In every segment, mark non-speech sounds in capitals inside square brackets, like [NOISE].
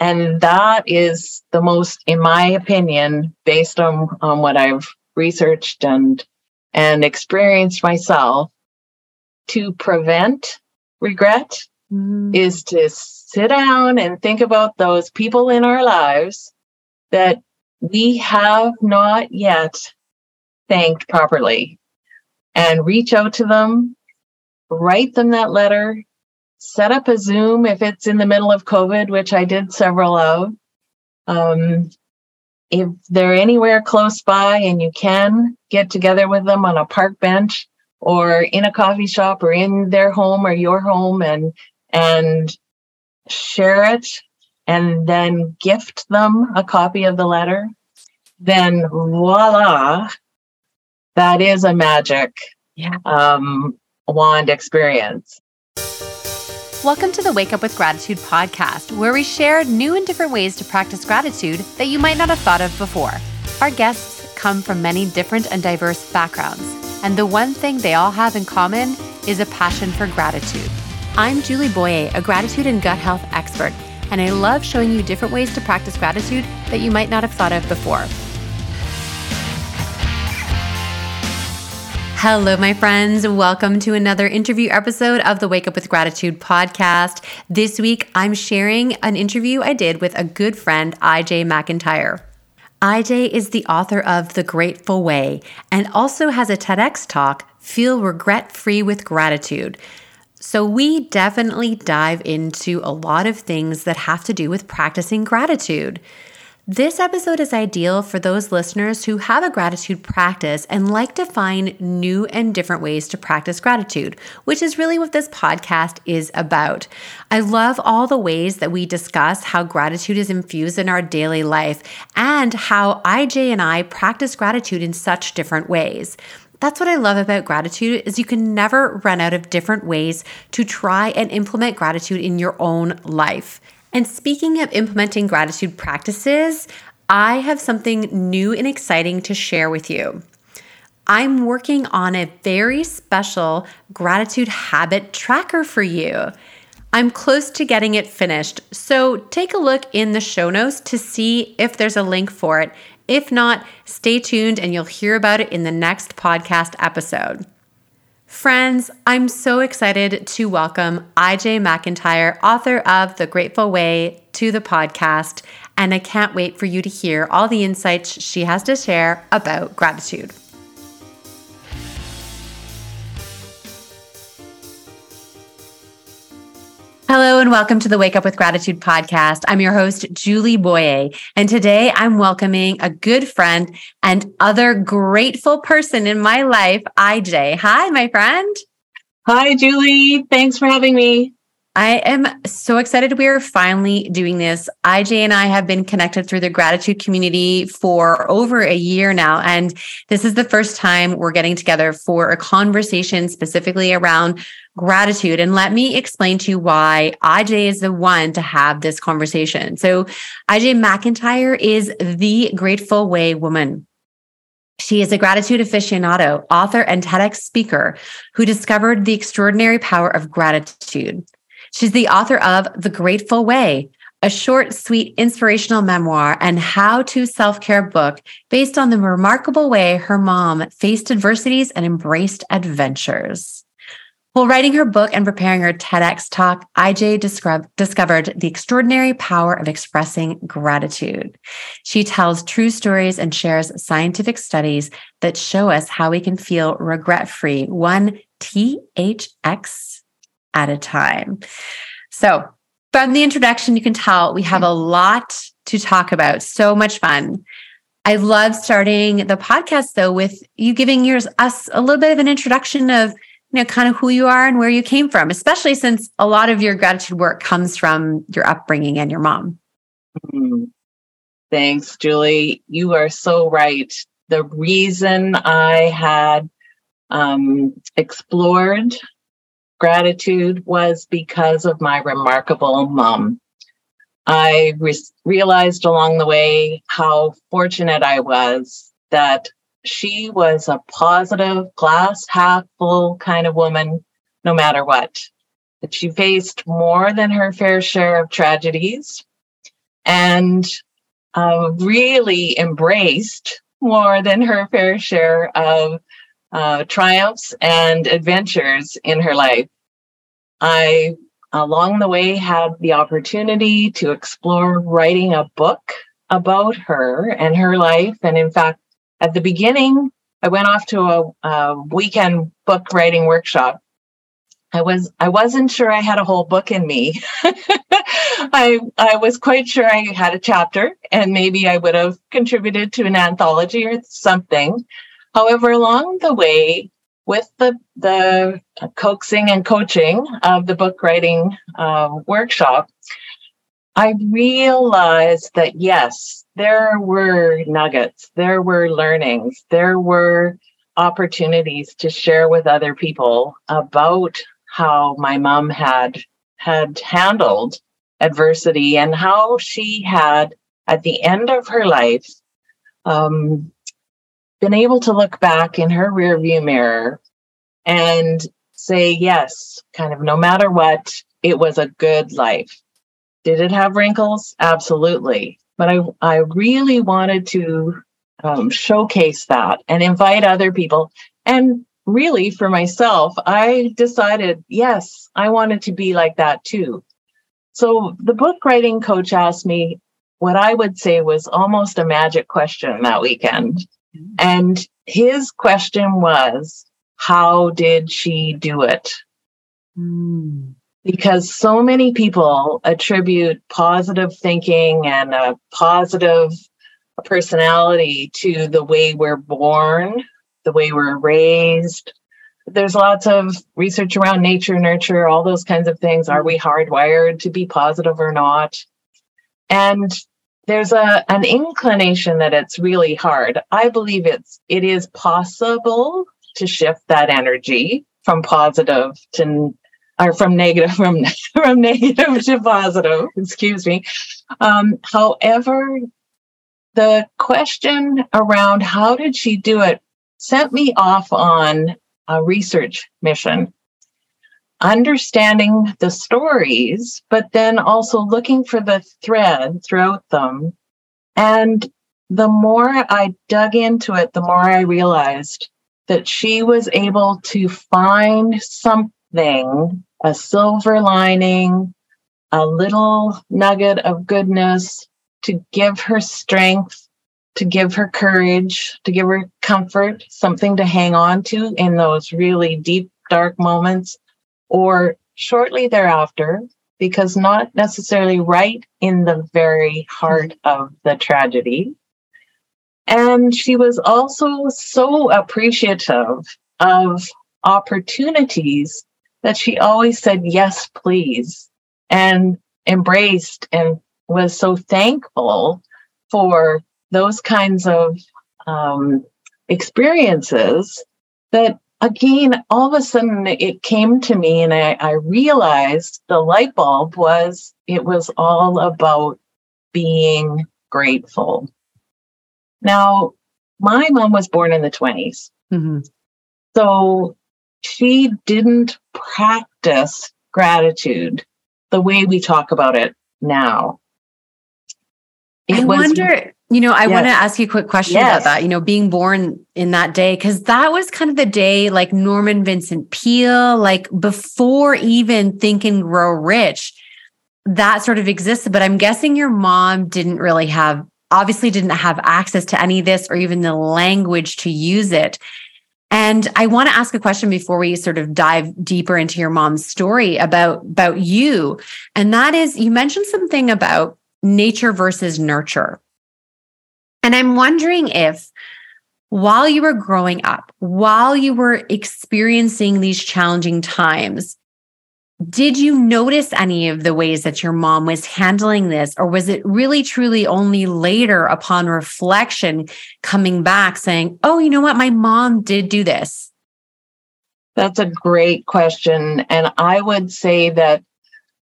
and that is the most, in my opinion, based on, on what I've researched and and experienced myself, to prevent regret mm. is to sit down and think about those people in our lives that we have not yet thanked properly and reach out to them, write them that letter, set up a Zoom if it's in the middle of COVID, which I did several of. Um, if they're anywhere close by and you can get together with them on a park bench or in a coffee shop or in their home or your home and and share it and then gift them a copy of the letter then voila that is a magic yeah. um, wand experience Welcome to the Wake Up with Gratitude podcast, where we share new and different ways to practice gratitude that you might not have thought of before. Our guests come from many different and diverse backgrounds, and the one thing they all have in common is a passion for gratitude. I'm Julie Boyer, a gratitude and gut health expert, and I love showing you different ways to practice gratitude that you might not have thought of before. Hello, my friends. Welcome to another interview episode of the Wake Up with Gratitude podcast. This week, I'm sharing an interview I did with a good friend, IJ McIntyre. IJ is the author of The Grateful Way and also has a TEDx talk, Feel Regret Free with Gratitude. So, we definitely dive into a lot of things that have to do with practicing gratitude. This episode is ideal for those listeners who have a gratitude practice and like to find new and different ways to practice gratitude, which is really what this podcast is about. I love all the ways that we discuss how gratitude is infused in our daily life and how IJ and I practice gratitude in such different ways. That's what I love about gratitude is you can never run out of different ways to try and implement gratitude in your own life. And speaking of implementing gratitude practices, I have something new and exciting to share with you. I'm working on a very special gratitude habit tracker for you. I'm close to getting it finished, so take a look in the show notes to see if there's a link for it. If not, stay tuned and you'll hear about it in the next podcast episode. Friends, I'm so excited to welcome IJ McIntyre, author of The Grateful Way, to the podcast, and I can't wait for you to hear all the insights she has to share about gratitude. Hello and welcome to the Wake Up with Gratitude podcast. I'm your host, Julie Boyer, and today I'm welcoming a good friend and other grateful person in my life, IJ. Hi, my friend. Hi, Julie. Thanks for having me. I am so excited we are finally doing this. IJ and I have been connected through the gratitude community for over a year now. And this is the first time we're getting together for a conversation specifically around gratitude. And let me explain to you why IJ is the one to have this conversation. So, IJ McIntyre is the Grateful Way woman. She is a gratitude aficionado, author, and TEDx speaker who discovered the extraordinary power of gratitude. She's the author of The Grateful Way, a short, sweet, inspirational memoir and how to self care book based on the remarkable way her mom faced adversities and embraced adventures. While writing her book and preparing her TEDx talk, IJ discovered the extraordinary power of expressing gratitude. She tells true stories and shares scientific studies that show us how we can feel regret free, one THX at a time. So, from the introduction, you can tell we have a lot to talk about. So much fun. I love starting the podcast though with you giving yours us a little bit of an introduction of you know, kind of who you are and where you came from, especially since a lot of your gratitude work comes from your upbringing and your mom. Mm-hmm. Thanks, Julie. You are so right. The reason I had um, explored gratitude was because of my remarkable mom. I re- realized along the way how fortunate I was that she was a positive, glass half full kind of woman, no matter what. That she faced more than her fair share of tragedies. and uh, really embraced more than her fair share of uh, triumphs and adventures in her life. I, along the way, had the opportunity to explore writing a book about her and her life. And in fact, at the beginning, I went off to a, a weekend book writing workshop. I was I wasn't sure I had a whole book in me. [LAUGHS] I I was quite sure I had a chapter and maybe I would have contributed to an anthology or something. However, along the way, with the the coaxing and coaching of the book writing uh, workshop, I realized that yes, there were nuggets, there were learnings, there were opportunities to share with other people about how my mom had had handled adversity and how she had at the end of her life um, been able to look back in her rearview mirror and say yes kind of no matter what it was a good life did it have wrinkles absolutely but I, I really wanted to um, showcase that and invite other people. And really, for myself, I decided, yes, I wanted to be like that too. So the book writing coach asked me what I would say was almost a magic question that weekend. And his question was, How did she do it? Mm because so many people attribute positive thinking and a positive personality to the way we're born, the way we're raised. There's lots of research around nature, nurture, all those kinds of things. Are we hardwired to be positive or not? And there's a an inclination that it's really hard. I believe it's it is possible to shift that energy from positive to or from negative [LAUGHS] from from negative to positive excuse me um, however the question around how did she do it sent me off on a research mission understanding the stories but then also looking for the thread throughout them. And the more i dug into it the more i realized that she was able to find something a silver lining, a little nugget of goodness to give her strength, to give her courage, to give her comfort, something to hang on to in those really deep, dark moments, or shortly thereafter, because not necessarily right in the very heart of the tragedy. And she was also so appreciative of opportunities that she always said, yes, please, and embraced and was so thankful for those kinds of um, experiences that again, all of a sudden it came to me and I, I realized the light bulb was it was all about being grateful. Now, my mom was born in the 20s. Mm-hmm. So she didn't practice gratitude the way we talk about it now. It I was, wonder, you know, I yes. want to ask you a quick question yes. about that, you know, being born in that day, because that was kind of the day like Norman Vincent Peale, like before even Think and Grow Rich, that sort of existed. But I'm guessing your mom didn't really have, obviously didn't have access to any of this or even the language to use it. And I want to ask a question before we sort of dive deeper into your mom's story about, about you. And that is you mentioned something about nature versus nurture. And I'm wondering if while you were growing up, while you were experiencing these challenging times, did you notice any of the ways that your mom was handling this? Or was it really truly only later upon reflection coming back saying, oh, you know what? My mom did do this? That's a great question. And I would say that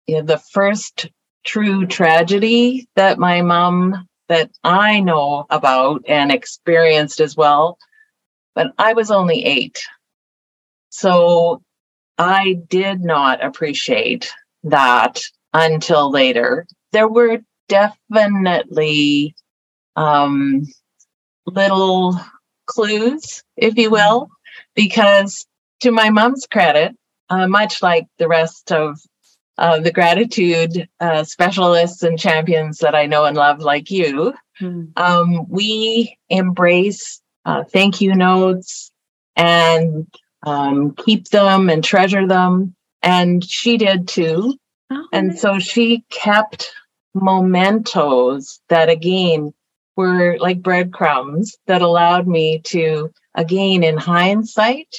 you know, the first true tragedy that my mom, that I know about and experienced as well, but I was only eight. So I did not appreciate that until later. There were definitely um, little clues, if you will, because to my mom's credit, uh, much like the rest of uh, the gratitude uh, specialists and champions that I know and love, like you, mm. um, we embrace uh, thank you notes and um, keep them and treasure them. And she did too. Oh, and so she kept mementos that again were like breadcrumbs that allowed me to, again, in hindsight,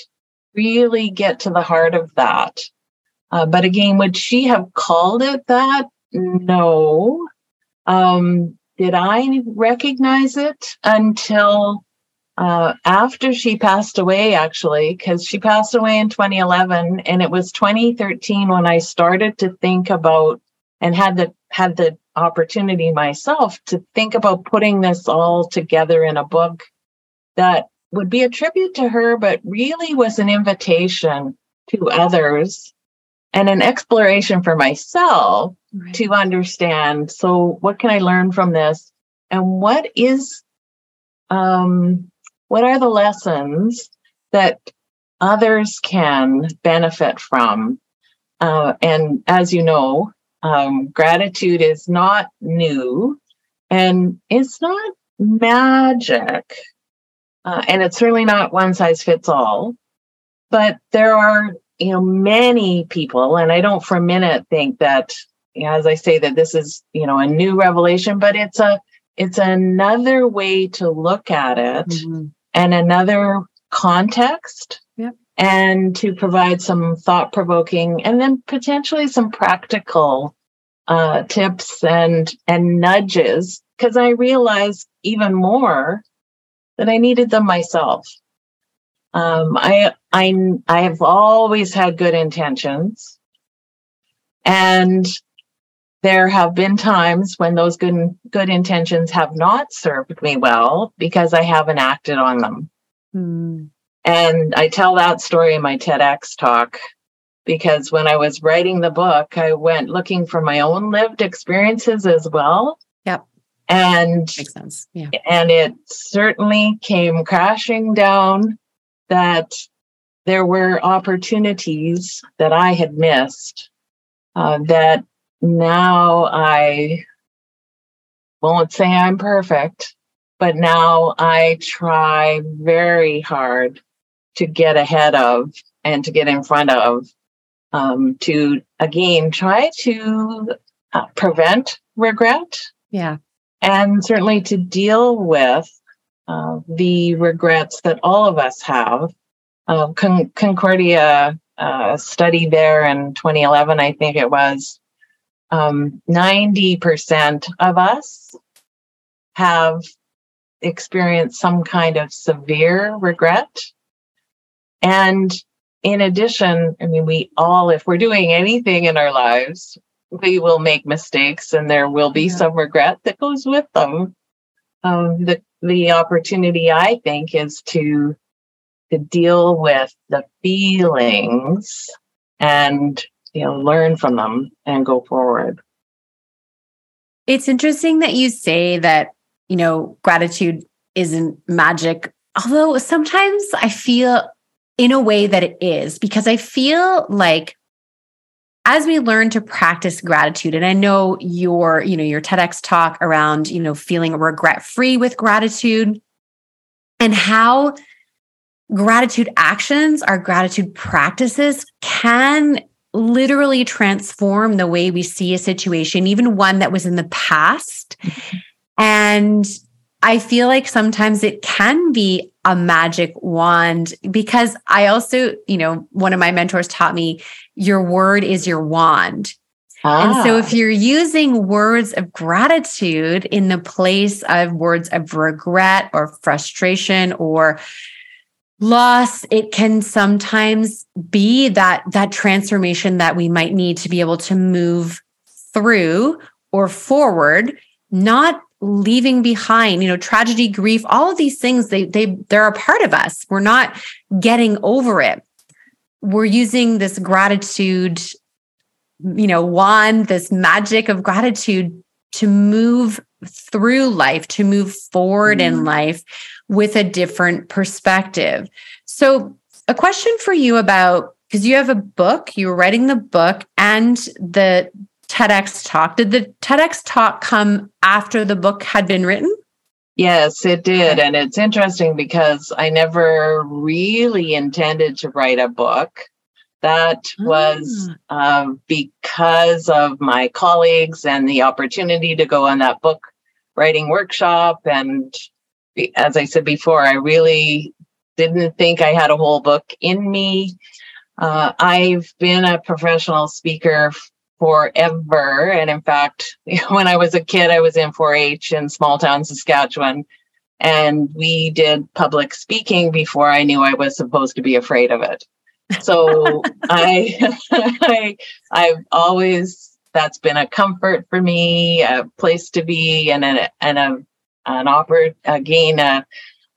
really get to the heart of that. Uh, but again, would she have called it that? No. Um, did I recognize it until uh, after she passed away, actually, because she passed away in 2011, and it was 2013 when I started to think about and had the had the opportunity myself to think about putting this all together in a book that would be a tribute to her, but really was an invitation to others and an exploration for myself right. to understand. So, what can I learn from this? And what is, um, what are the lessons that others can benefit from? Uh, and as you know, um, gratitude is not new and it's not magic. Uh, and it's certainly not one size fits all. But there are, you know, many people, and I don't for a minute think that, you know, as I say, that this is, you know, a new revelation, but it's a, it's another way to look at it mm-hmm. and another context yep. and to provide some thought provoking and then potentially some practical uh, tips and and nudges because I realized even more that I needed them myself. Um, I I I have always had good intentions, and there have been times when those good good intentions have not served me well because I haven't acted on them. Mm. And I tell that story in my TEDx talk because when I was writing the book, I went looking for my own lived experiences as well. Yep. And makes sense. Yeah. And it certainly came crashing down that there were opportunities that I had missed uh, that now I won't say I'm perfect, but now I try very hard to get ahead of and to get in front of um, to again try to uh, prevent regret. Yeah. And certainly to deal with uh, the regrets that all of us have. Uh, Con- Concordia uh, study there in 2011, I think it was, um, 90% of us have experienced some kind of severe regret. And in addition, I mean, we all, if we're doing anything in our lives, we will make mistakes and there will be yeah. some regret that goes with them. Um, the the opportunity, I think, is to to deal with the feelings and you know learn from them and go forward. It's interesting that you say that you know gratitude isn't magic, although sometimes I feel in a way that it is because I feel like as we learn to practice gratitude and i know your you know your tedx talk around you know feeling regret free with gratitude and how gratitude actions our gratitude practices can literally transform the way we see a situation even one that was in the past mm-hmm. and I feel like sometimes it can be a magic wand because I also, you know, one of my mentors taught me your word is your wand. Ah. And so if ah. you're using words of gratitude in the place of words of regret or frustration or loss, it can sometimes be that that transformation that we might need to be able to move through or forward, not leaving behind you know tragedy grief all of these things they they they're a part of us we're not getting over it we're using this gratitude you know wand this magic of gratitude to move through life, to move forward mm. in mm-hmm. life with a different perspective. So, a question for you about because you have a book, you were writing the book and the TEDx talk. Did the TEDx talk come after the book had been written? Yes, it did. And it's interesting because I never really intended to write a book. That was ah. um, because of my colleagues and the opportunity to go on that book writing workshop. And as I said before, I really didn't think I had a whole book in me. Uh, I've been a professional speaker forever. And in fact, [LAUGHS] when I was a kid, I was in 4 H in small town Saskatchewan. And we did public speaking before I knew I was supposed to be afraid of it. So [LAUGHS] I, [LAUGHS] I, I've always that's been a comfort for me, a place to be, and a and a an offer again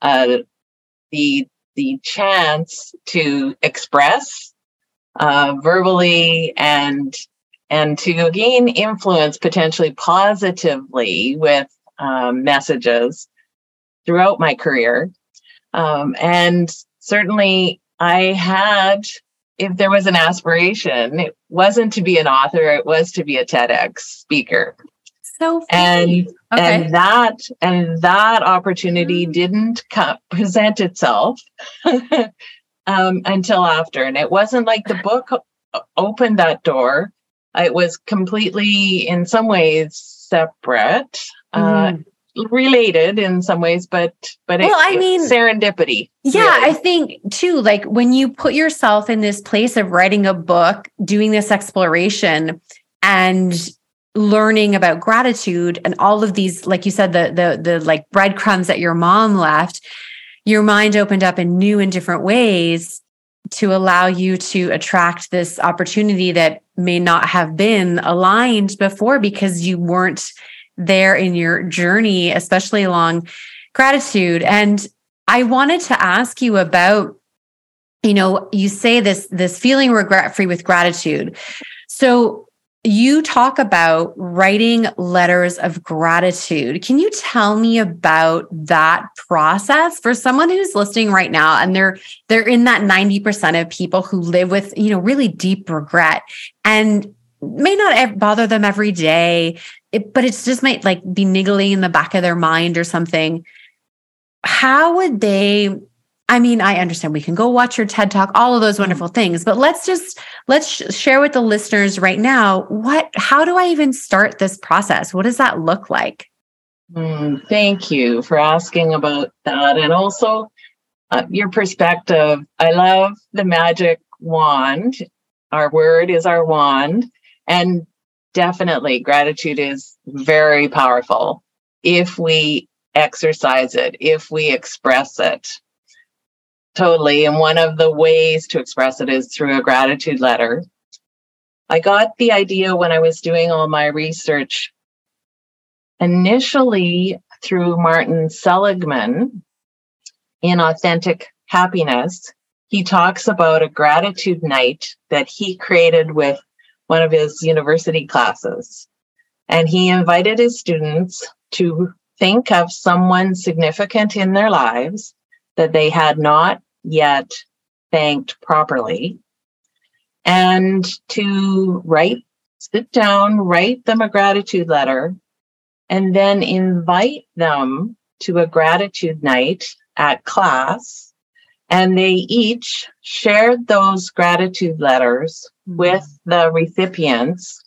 a the the chance to express uh, verbally and and to again influence potentially positively with um, messages throughout my career um, and certainly I had, if there was an aspiration, it wasn't to be an author, it was to be a TEDx speaker. So funny. and okay. and that and that opportunity mm. didn't come, [LAUGHS] present itself [LAUGHS] um, until after, and it wasn't like the book opened that door. It was completely, in some ways, separate. Uh, mm. Uh, related in some ways, but but well, it, I mean serendipity. Yeah, really. I think too. Like when you put yourself in this place of writing a book, doing this exploration, and learning about gratitude, and all of these, like you said, the the the like breadcrumbs that your mom left, your mind opened up in new and different ways to allow you to attract this opportunity that may not have been aligned before because you weren't there in your journey, especially along gratitude. And I wanted to ask you about, you know, you say this, this feeling regret free with gratitude. So you talk about writing letters of gratitude. Can you tell me about that process for someone who's listening right now and they're they're in that 90% of people who live with, you know, really deep regret and may not bother them every day but it's just might like be niggling in the back of their mind or something. How would they? I mean, I understand we can go watch your TED talk, all of those wonderful things, but let's just let's share with the listeners right now what how do I even start this process? What does that look like? Mm, thank you for asking about that and also uh, your perspective. I love the magic wand. Our word is our wand and definitely gratitude is very powerful if we exercise it, if we express it. Totally. And one of the ways to express it is through a gratitude letter. I got the idea when I was doing all my research initially through Martin Seligman in Authentic Happiness. He talks about a gratitude night that he created with one of his university classes. And he invited his students to think of someone significant in their lives that they had not yet thanked properly and to write, sit down, write them a gratitude letter, and then invite them to a gratitude night at class. And they each shared those gratitude letters hmm. with the recipients.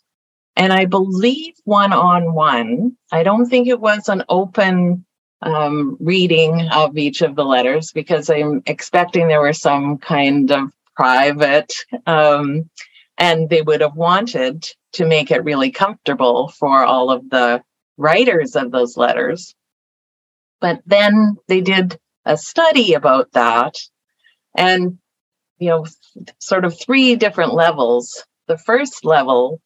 And I believe one on one, I don't think it was an open um, reading of each of the letters because I'm expecting there were some kind of private, um, and they would have wanted to make it really comfortable for all of the writers of those letters. But then they did a study about that. And you know, sort of three different levels. The first level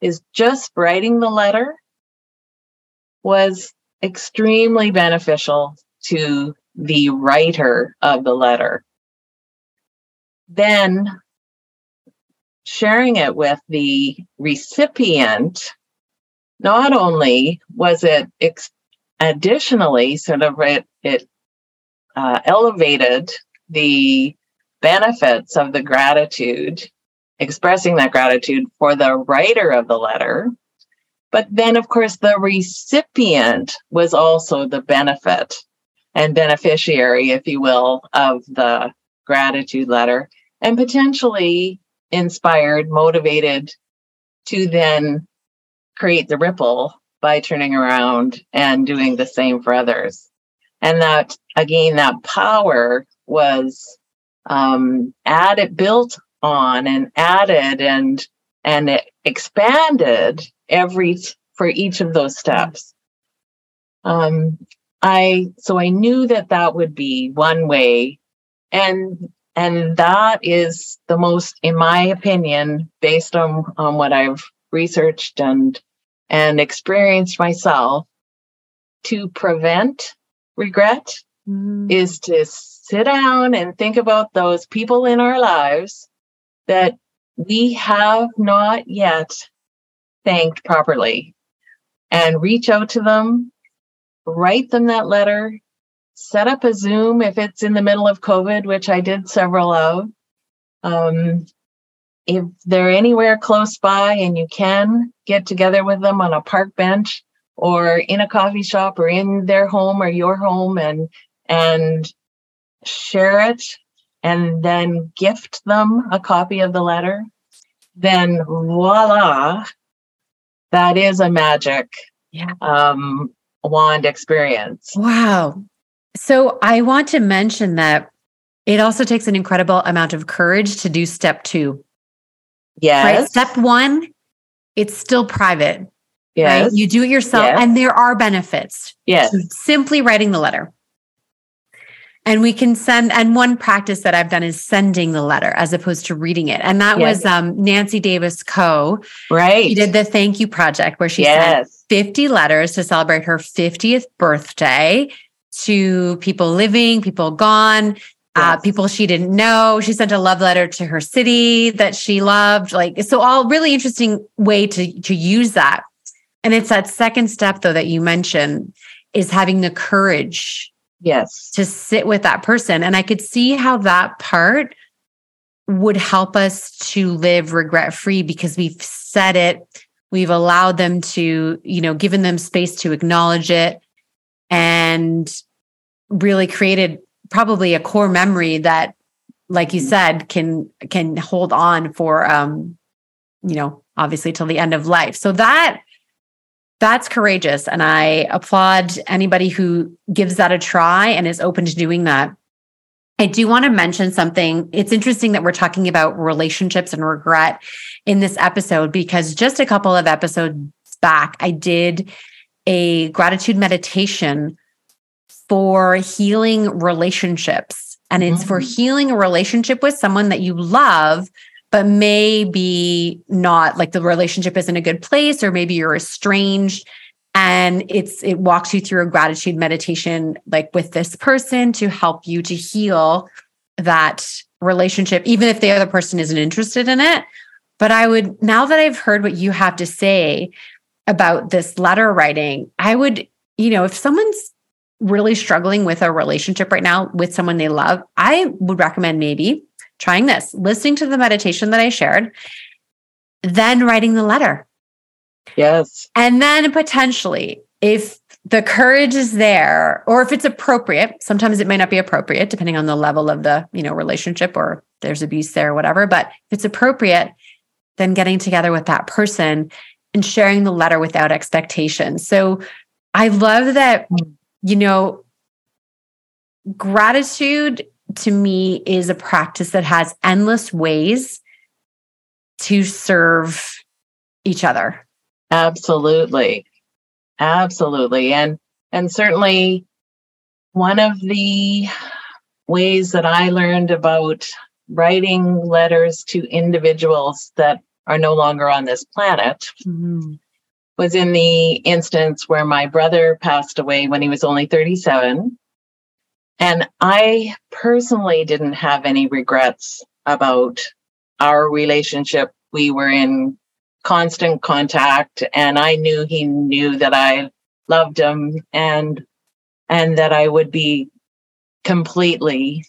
is just writing the letter was extremely beneficial to the writer of the letter. Then sharing it with the recipient not only was it ex- additionally sort of it, it uh, elevated the benefits of the gratitude, expressing that gratitude for the writer of the letter. But then, of course, the recipient was also the benefit and beneficiary, if you will, of the gratitude letter and potentially inspired, motivated to then create the ripple by turning around and doing the same for others. And that, again, that power was um, added, built on and added and, and it expanded every, for each of those steps. Um, I, so I knew that that would be one way. And, and that is the most, in my opinion, based on, on what I've researched and, and experienced myself to prevent regret mm-hmm. is to sit down and think about those people in our lives that we have not yet thanked properly and reach out to them, write them that letter, set up a Zoom if it's in the middle of COVID, which I did several of. Um, if they're anywhere close by and you can get together with them on a park bench or in a coffee shop or in their home or your home and and share it and then gift them a copy of the letter then voila that is a magic yeah. um, wand experience wow so i want to mention that it also takes an incredible amount of courage to do step two Yes. Right. Step one, it's still private. Yes. Right? You do it yourself, yes. and there are benefits. Yes. simply writing the letter. And we can send, and one practice that I've done is sending the letter as opposed to reading it. And that yes. was um, Nancy Davis Kho. Right. She did the Thank You Project where she yes. sent 50 letters to celebrate her 50th birthday to people living, people gone, uh, people she didn't know. She sent a love letter to her city that she loved. Like, so all really interesting way to, to use that. And it's that second step though, that you mentioned is having the courage. Yes. To sit with that person. And I could see how that part would help us to live regret free because we've said it, we've allowed them to, you know, given them space to acknowledge it and really created probably a core memory that like you said can can hold on for um you know obviously till the end of life so that that's courageous and i applaud anybody who gives that a try and is open to doing that i do want to mention something it's interesting that we're talking about relationships and regret in this episode because just a couple of episodes back i did a gratitude meditation for healing relationships. And it's mm-hmm. for healing a relationship with someone that you love, but maybe not like the relationship isn't a good place, or maybe you're estranged. And it's it walks you through a gratitude meditation, like with this person to help you to heal that relationship, even if the other person isn't interested in it. But I would, now that I've heard what you have to say about this letter writing, I would, you know, if someone's really struggling with a relationship right now with someone they love, I would recommend maybe trying this, listening to the meditation that I shared, then writing the letter. Yes. And then potentially, if the courage is there, or if it's appropriate, sometimes it may not be appropriate depending on the level of the, you know, relationship or there's abuse there or whatever. But if it's appropriate, then getting together with that person and sharing the letter without expectation. So I love that you know, gratitude to me is a practice that has endless ways to serve each other. Absolutely. Absolutely. And and certainly one of the ways that I learned about writing letters to individuals that are no longer on this planet mm-hmm was in the instance where my brother passed away when he was only 37. And I personally didn't have any regrets about our relationship. We were in constant contact and I knew he knew that I loved him and and that I would be completely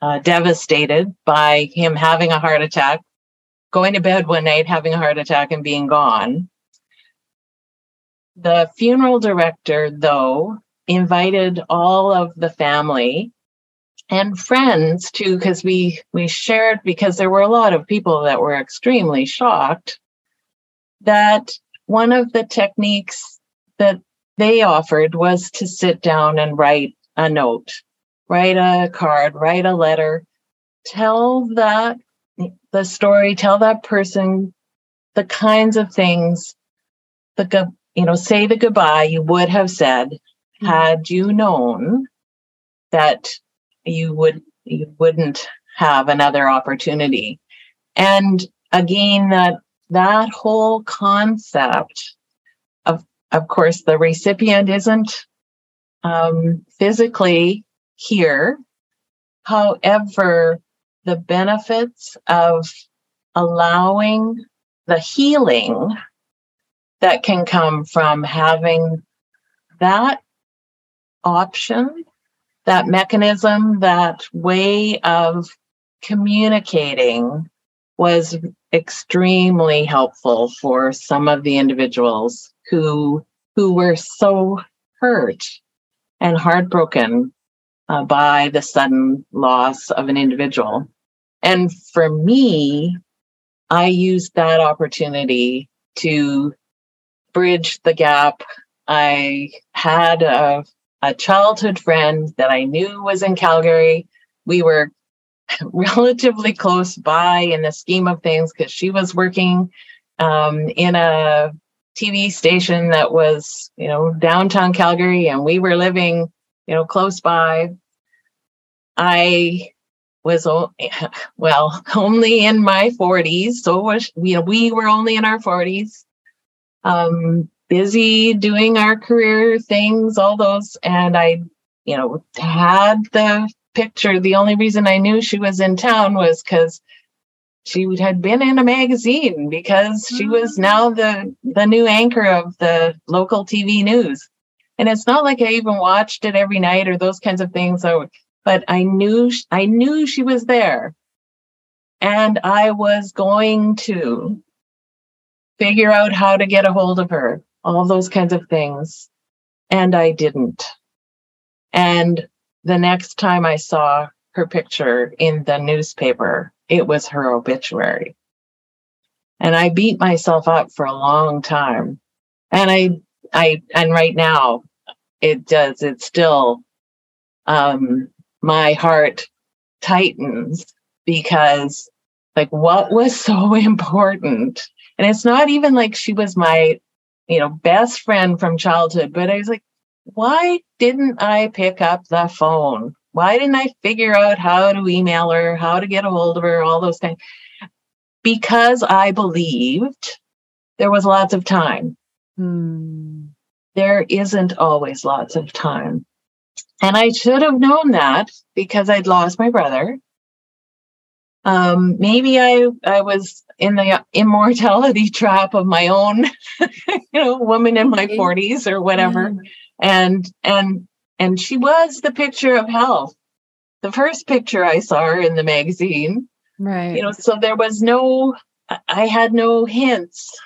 uh, devastated by him having a heart attack, going to bed one night, having a heart attack, and being gone. The funeral director, though, invited all of the family and friends too because we we shared because there were a lot of people that were extremely shocked that one of the techniques that they offered was to sit down and write a note write a card write a letter tell that the story tell that person the kinds of things the you know say the goodbye you would have said. Had you known that you would you wouldn't have another opportunity? And again that that whole concept of of course the recipient isn't um, physically here. However the benefits of allowing the healing that can come from having that option that mechanism, that way of communicating was extremely helpful for some of the individuals who who were so hurt and heartbroken uh, by the sudden loss of an individual. And for me, I used that opportunity to bridge the gap. I had a a childhood friend that I knew was in Calgary. We were [LAUGHS] relatively close by in the scheme of things because she was working um, in a TV station that was, you know, downtown Calgary, and we were living, you know, close by. I was [LAUGHS] well [LAUGHS] only in my 40s, so was you know we were only in our 40s. Um, busy doing our career things, all those. And I, you know, had the picture. The only reason I knew she was in town was because she had been in a magazine because she was mm. now the the new anchor of the local TV news. And it's not like I even watched it every night or those kinds of things. So, but I knew I knew she was there, and I was going to figure out how to get a hold of her all those kinds of things. And I didn't. And the next time I saw her picture in the newspaper, it was her obituary. And I beat myself up for a long time. And I, I, and right now it does, it still, um, my heart tightens because like what was [LAUGHS] so important and it's not even like she was my you know, best friend from childhood. But I was like, why didn't I pick up the phone? Why didn't I figure out how to email her, how to get a hold of her, all those things? Because I believed there was lots of time. Hmm. There isn't always lots of time. And I should have known that because I'd lost my brother. Um, maybe I I was in the immortality [LAUGHS] trap of my own, you know, woman in my 40s or whatever. Mm. And and and she was the picture of health. The first picture I saw her in the magazine. Right. You know, so there was no I had no hints.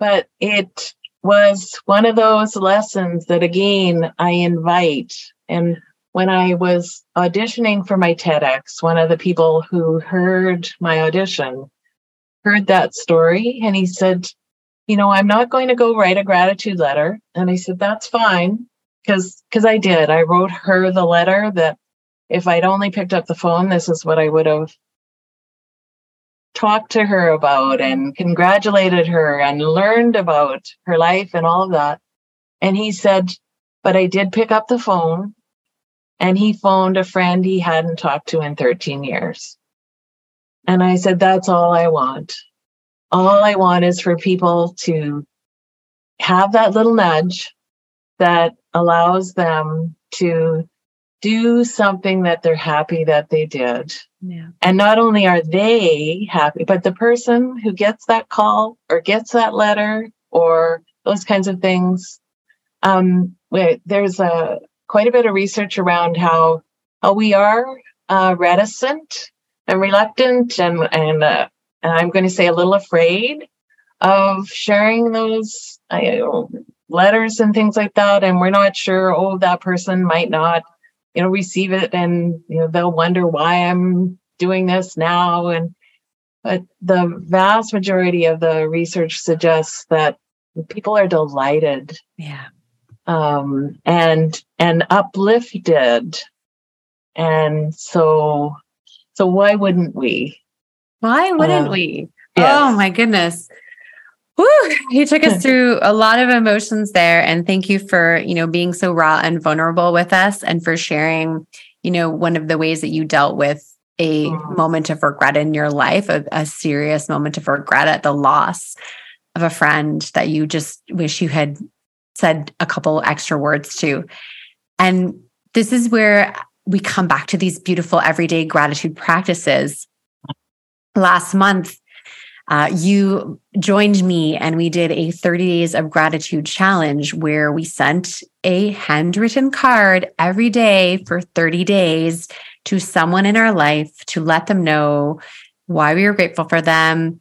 But it was one of those lessons that again I invite and when I was auditioning for my TEDx, one of the people who heard my audition heard that story and he said, You know, I'm not going to go write a gratitude letter. And I said, That's fine. Because because I did. I wrote her the letter that if I'd only picked up the phone, this is what I would have talked to her about and congratulated her and learned about her life and all of that. And he said, But I did pick up the phone and he phoned a friend he hadn't talked to in 13 years. And I said, That's all I want. All I want is for people to have that little nudge that allows them to do something that they're happy that they did. Yeah. And not only are they happy, but the person who gets that call or gets that letter or those kinds of things. Um, there's a quite a bit of research around how how we are uh, reticent and reluctant and and, uh, and I'm going to say a little afraid of sharing those letters and things like that. And we're not sure. Oh, that person might not you know receive it and you know they'll wonder why i'm doing this now and but the vast majority of the research suggests that people are delighted yeah um and and uplifted and so so why wouldn't we why wouldn't uh, we yes. oh my goodness Woo, [LAUGHS] you took us [LAUGHS] through a lot of emotions there. And thank you for, you know, being so raw and vulnerable with us and for sharing, you know, one of the ways that you dealt with a mm-hmm. moment of regret in your life, a, a serious moment of regret at the loss of a friend that you just wish you had said a couple extra words to. And this is where we come back to these beautiful everyday gratitude practices. Last month, uh, you joined me and we did a 30 days of gratitude challenge where we sent a handwritten card every day for 30 days to someone in our life to let them know why we were grateful for them.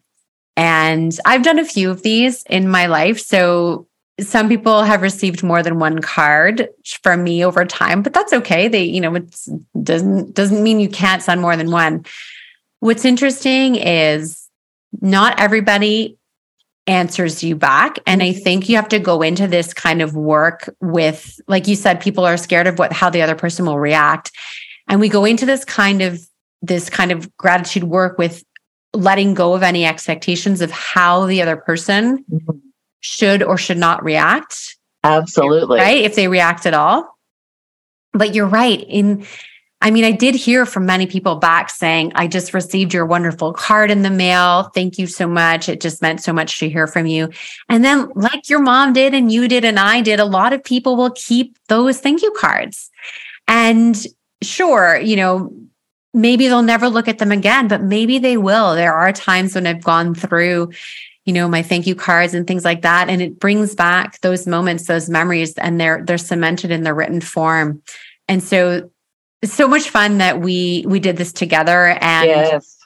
And I've done a few of these in my life. So some people have received more than one card from me over time, but that's okay. They, you know, it doesn't doesn't mean you can't send more than one. What's interesting is not everybody answers you back and i think you have to go into this kind of work with like you said people are scared of what how the other person will react and we go into this kind of this kind of gratitude work with letting go of any expectations of how the other person mm-hmm. Should or should not react absolutely right if they react at all but you're right in I mean, I did hear from many people back saying, I just received your wonderful card in the mail. Thank you so much. It just meant so much to hear from you. And then, like your mom did, and you did, and I did, a lot of people will keep those thank you cards. And sure, you know, maybe they'll never look at them again, but maybe they will. There are times when I've gone through, you know, my thank you cards and things like that. And it brings back those moments, those memories, and they're they're cemented in the written form. And so it's so much fun that we we did this together and yes.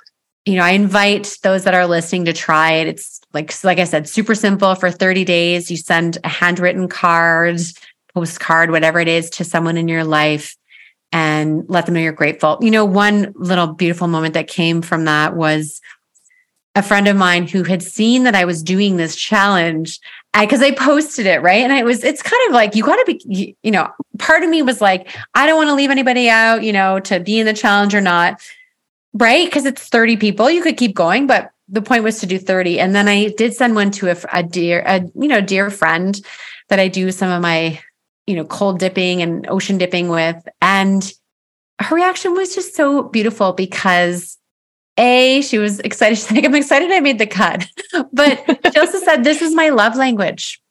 you know i invite those that are listening to try it it's like like i said super simple for 30 days you send a handwritten card postcard whatever it is to someone in your life and let them know you're grateful you know one little beautiful moment that came from that was a friend of mine who had seen that i was doing this challenge because I, I, posted it right? And it was it's kind of like you got to be you know part of me was like i don't want to leave anybody out you know to be in the challenge or not right? Because it's 30 people you could keep going but the point was to do 30 and then i did send one to a, a dear a you know dear friend that i do some of my you know cold dipping and ocean dipping with. And her reaction was just so beautiful because a, she was excited. [LAUGHS] She's like, I'm excited I made the cut. [LAUGHS] But she also said, This is my love language,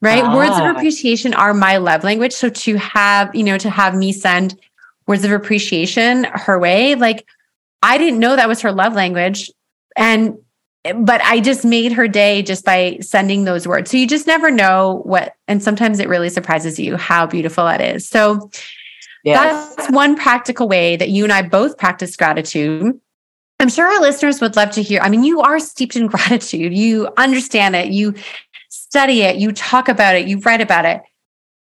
right? Ah. Words of ah. appreciation are my love language. So to have, you know, to have me send words of appreciation her way, like I didn't know that was her love language. And, but I just made her day just by sending those words. So you just never know what, and sometimes it really surprises you how beautiful that is. So yes. that's one practical way that you and I both practice gratitude I'm sure our listeners would love to hear. I mean, you are steeped in gratitude. You understand it. You study it. You talk about it. You write about it.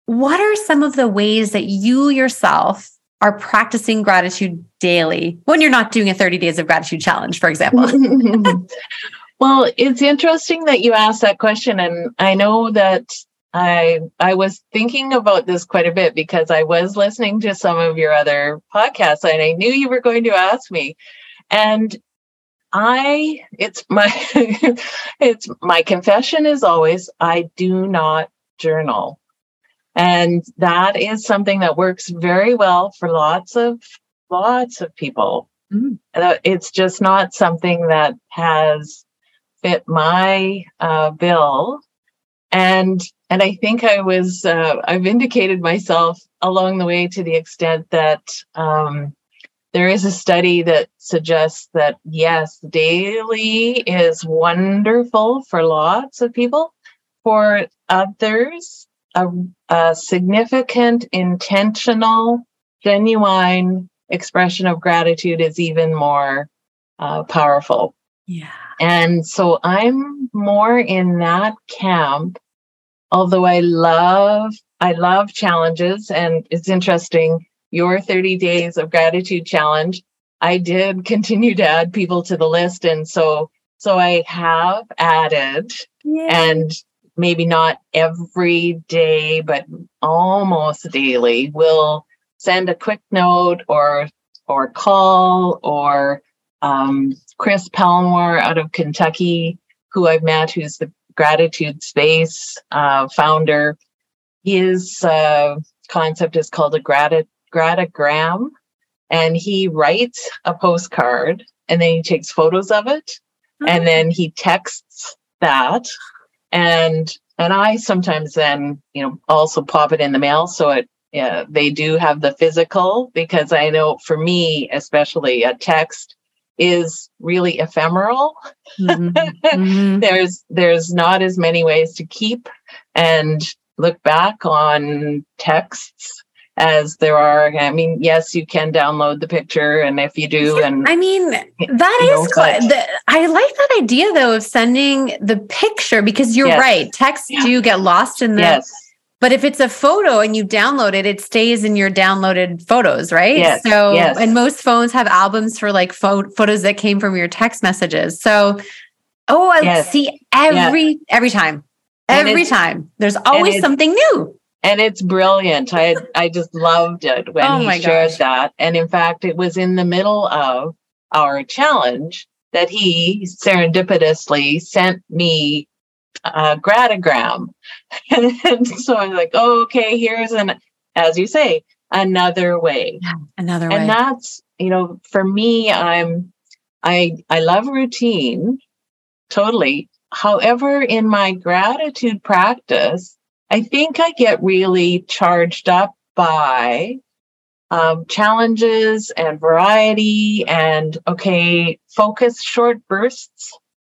What are some of the ways that you yourself are practicing gratitude daily when you're not doing a 30 days of gratitude challenge, for example? [LAUGHS] [LAUGHS] well, it's interesting that you asked that question. And I know that I I was thinking about this quite a bit because I was listening to some of your other podcasts and I knew you were going to ask me. And I, it's my, [LAUGHS] it's my confession is always, I do not journal. And that is something that works very well for lots of, lots of people. Mm. It's just not something that has fit my uh, bill. and and I think I was uh, I've indicated myself along the way to the extent that um, there is a study that suggests that yes, daily is wonderful for lots of people. For others, a, a significant, intentional, genuine expression of gratitude is even more uh, powerful. Yeah. And so I'm more in that camp, although I love I love challenges and it's interesting your 30 days of gratitude challenge, I did [LAUGHS] continue to add people to the list. And so, so I have added Yay. and maybe not every day, but almost daily will send a quick note or, or call or, um, Chris Palmore out of Kentucky, who I've met, who's the gratitude space uh, founder. His uh, concept is called a gratitude gratagram and he writes a postcard and then he takes photos of it oh. and then he texts that and and I sometimes then you know also pop it in the mail so it yeah, they do have the physical because I know for me especially a text is really ephemeral. Mm-hmm. [LAUGHS] Mm-hmm. there's there's not as many ways to keep and look back on texts as there are. I mean, yes, you can download the picture, and if you do, and I mean, that is quite. The, I like that idea though of sending the picture because you're yes. right. Texts yeah. do get lost in the. Yes. But if it's a photo and you download it, it stays in your downloaded photos, right? Yes, so, yes. and most phones have albums for like pho- photos that came from your text messages. So, oh, I yes. see every every time, every time. There's always something new and it's brilliant. I I just loved it when oh he shared gosh. that. And in fact, it was in the middle of our challenge that he serendipitously sent me a gratagram. [LAUGHS] and so I was like, oh, okay, here's an, as you say, another way. Another way. And that's, you know, for me, I'm I I love routine totally. However, in my gratitude practice, I think I get really charged up by um, challenges and variety and okay, focus short bursts.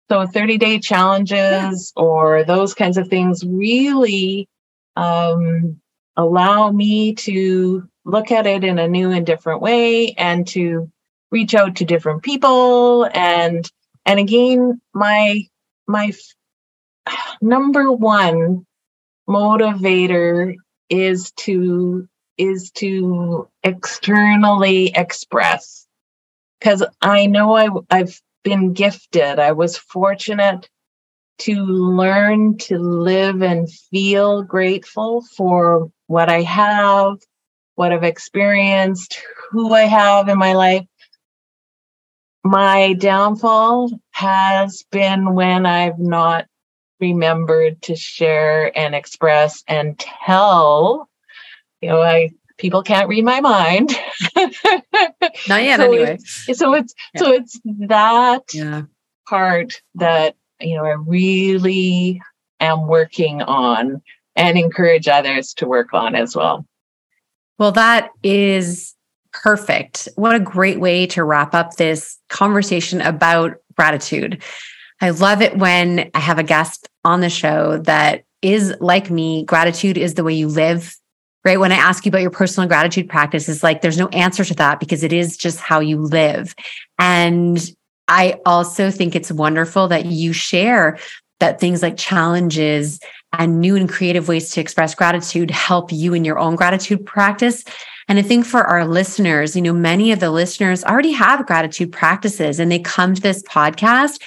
So 30 day challenges yeah. or those kinds of things really um, allow me to look at it in a new and different way and to reach out to different people and and again my my f- [SIGHS] number one motivator is to is to externally express. Because i know I, i've been gifted. I was fortunate to learn to live and feel grateful for what i have what i've experienced who i have in my life. My downfall has been when i've not remembered to share and express and tell. You know, I people can't read my mind. [LAUGHS] Not yet, so anyway. It's, so it's yeah. so it's that yeah. part that you know I really am working on and encourage others to work on as well. Well, that is perfect. What a great way to wrap up this conversation about gratitude. I love it when I have a guest on the show that is like me. Gratitude is the way you live, right? When I ask you about your personal gratitude practice, it's like there's no answer to that because it is just how you live. And I also think it's wonderful that you share that things like challenges and new and creative ways to express gratitude help you in your own gratitude practice. And I think for our listeners, you know, many of the listeners already have gratitude practices and they come to this podcast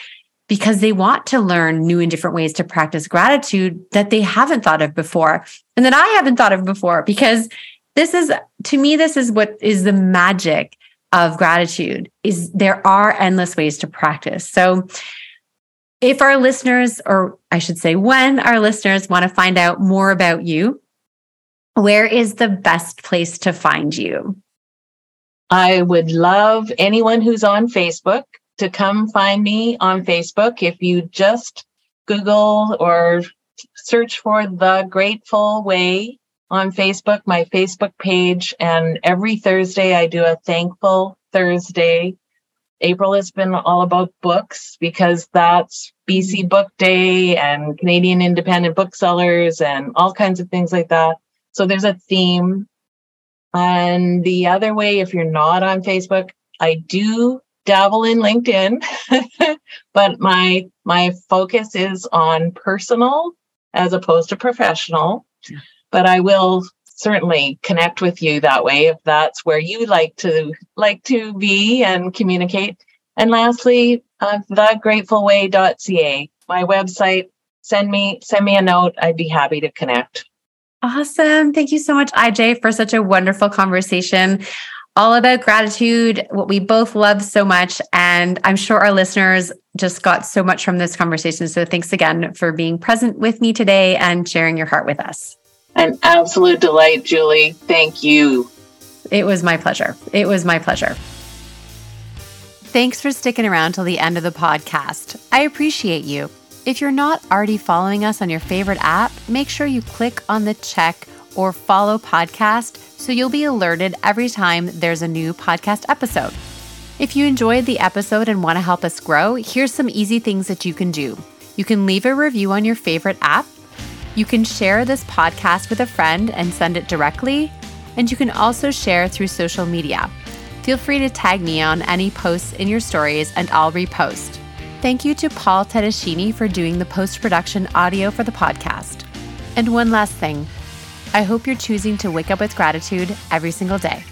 because they want to learn new and different ways to practice gratitude that they haven't thought of before and that I haven't thought of before because this is to me this is what is the magic of gratitude is there are endless ways to practice. So if our listeners or I should say when our listeners want to find out more about you, where is the best place to find you? I would love anyone who's on Facebook to come find me on Facebook. If you just Google or search for The Grateful Way on Facebook, my Facebook page. And every Thursday, I do a thankful Thursday. April has been all about books because that's BC Book Day and Canadian independent booksellers and all kinds of things like that. So there's a theme. And the other way, if you're not on Facebook, I do dabble in LinkedIn, [LAUGHS] but my my focus is on personal as opposed to professional. But I will certainly connect with you that way if that's where you like to like to be and communicate. And lastly, uh, thegratefulway.ca, my website. Send me send me a note. I'd be happy to connect. Awesome. Thank you so much, IJ, for such a wonderful conversation all about gratitude, what we both love so much. And I'm sure our listeners just got so much from this conversation. So thanks again for being present with me today and sharing your heart with us. An absolute delight, Julie. Thank you. It was my pleasure. It was my pleasure. Thanks for sticking around till the end of the podcast. I appreciate you. If you're not already following us on your favorite app, make sure you click on the check or follow podcast so you'll be alerted every time there's a new podcast episode. If you enjoyed the episode and want to help us grow, here's some easy things that you can do. You can leave a review on your favorite app. You can share this podcast with a friend and send it directly. And you can also share through social media. Feel free to tag me on any posts in your stories and I'll repost. Thank you to Paul Tedeschini for doing the post production audio for the podcast. And one last thing I hope you're choosing to wake up with gratitude every single day.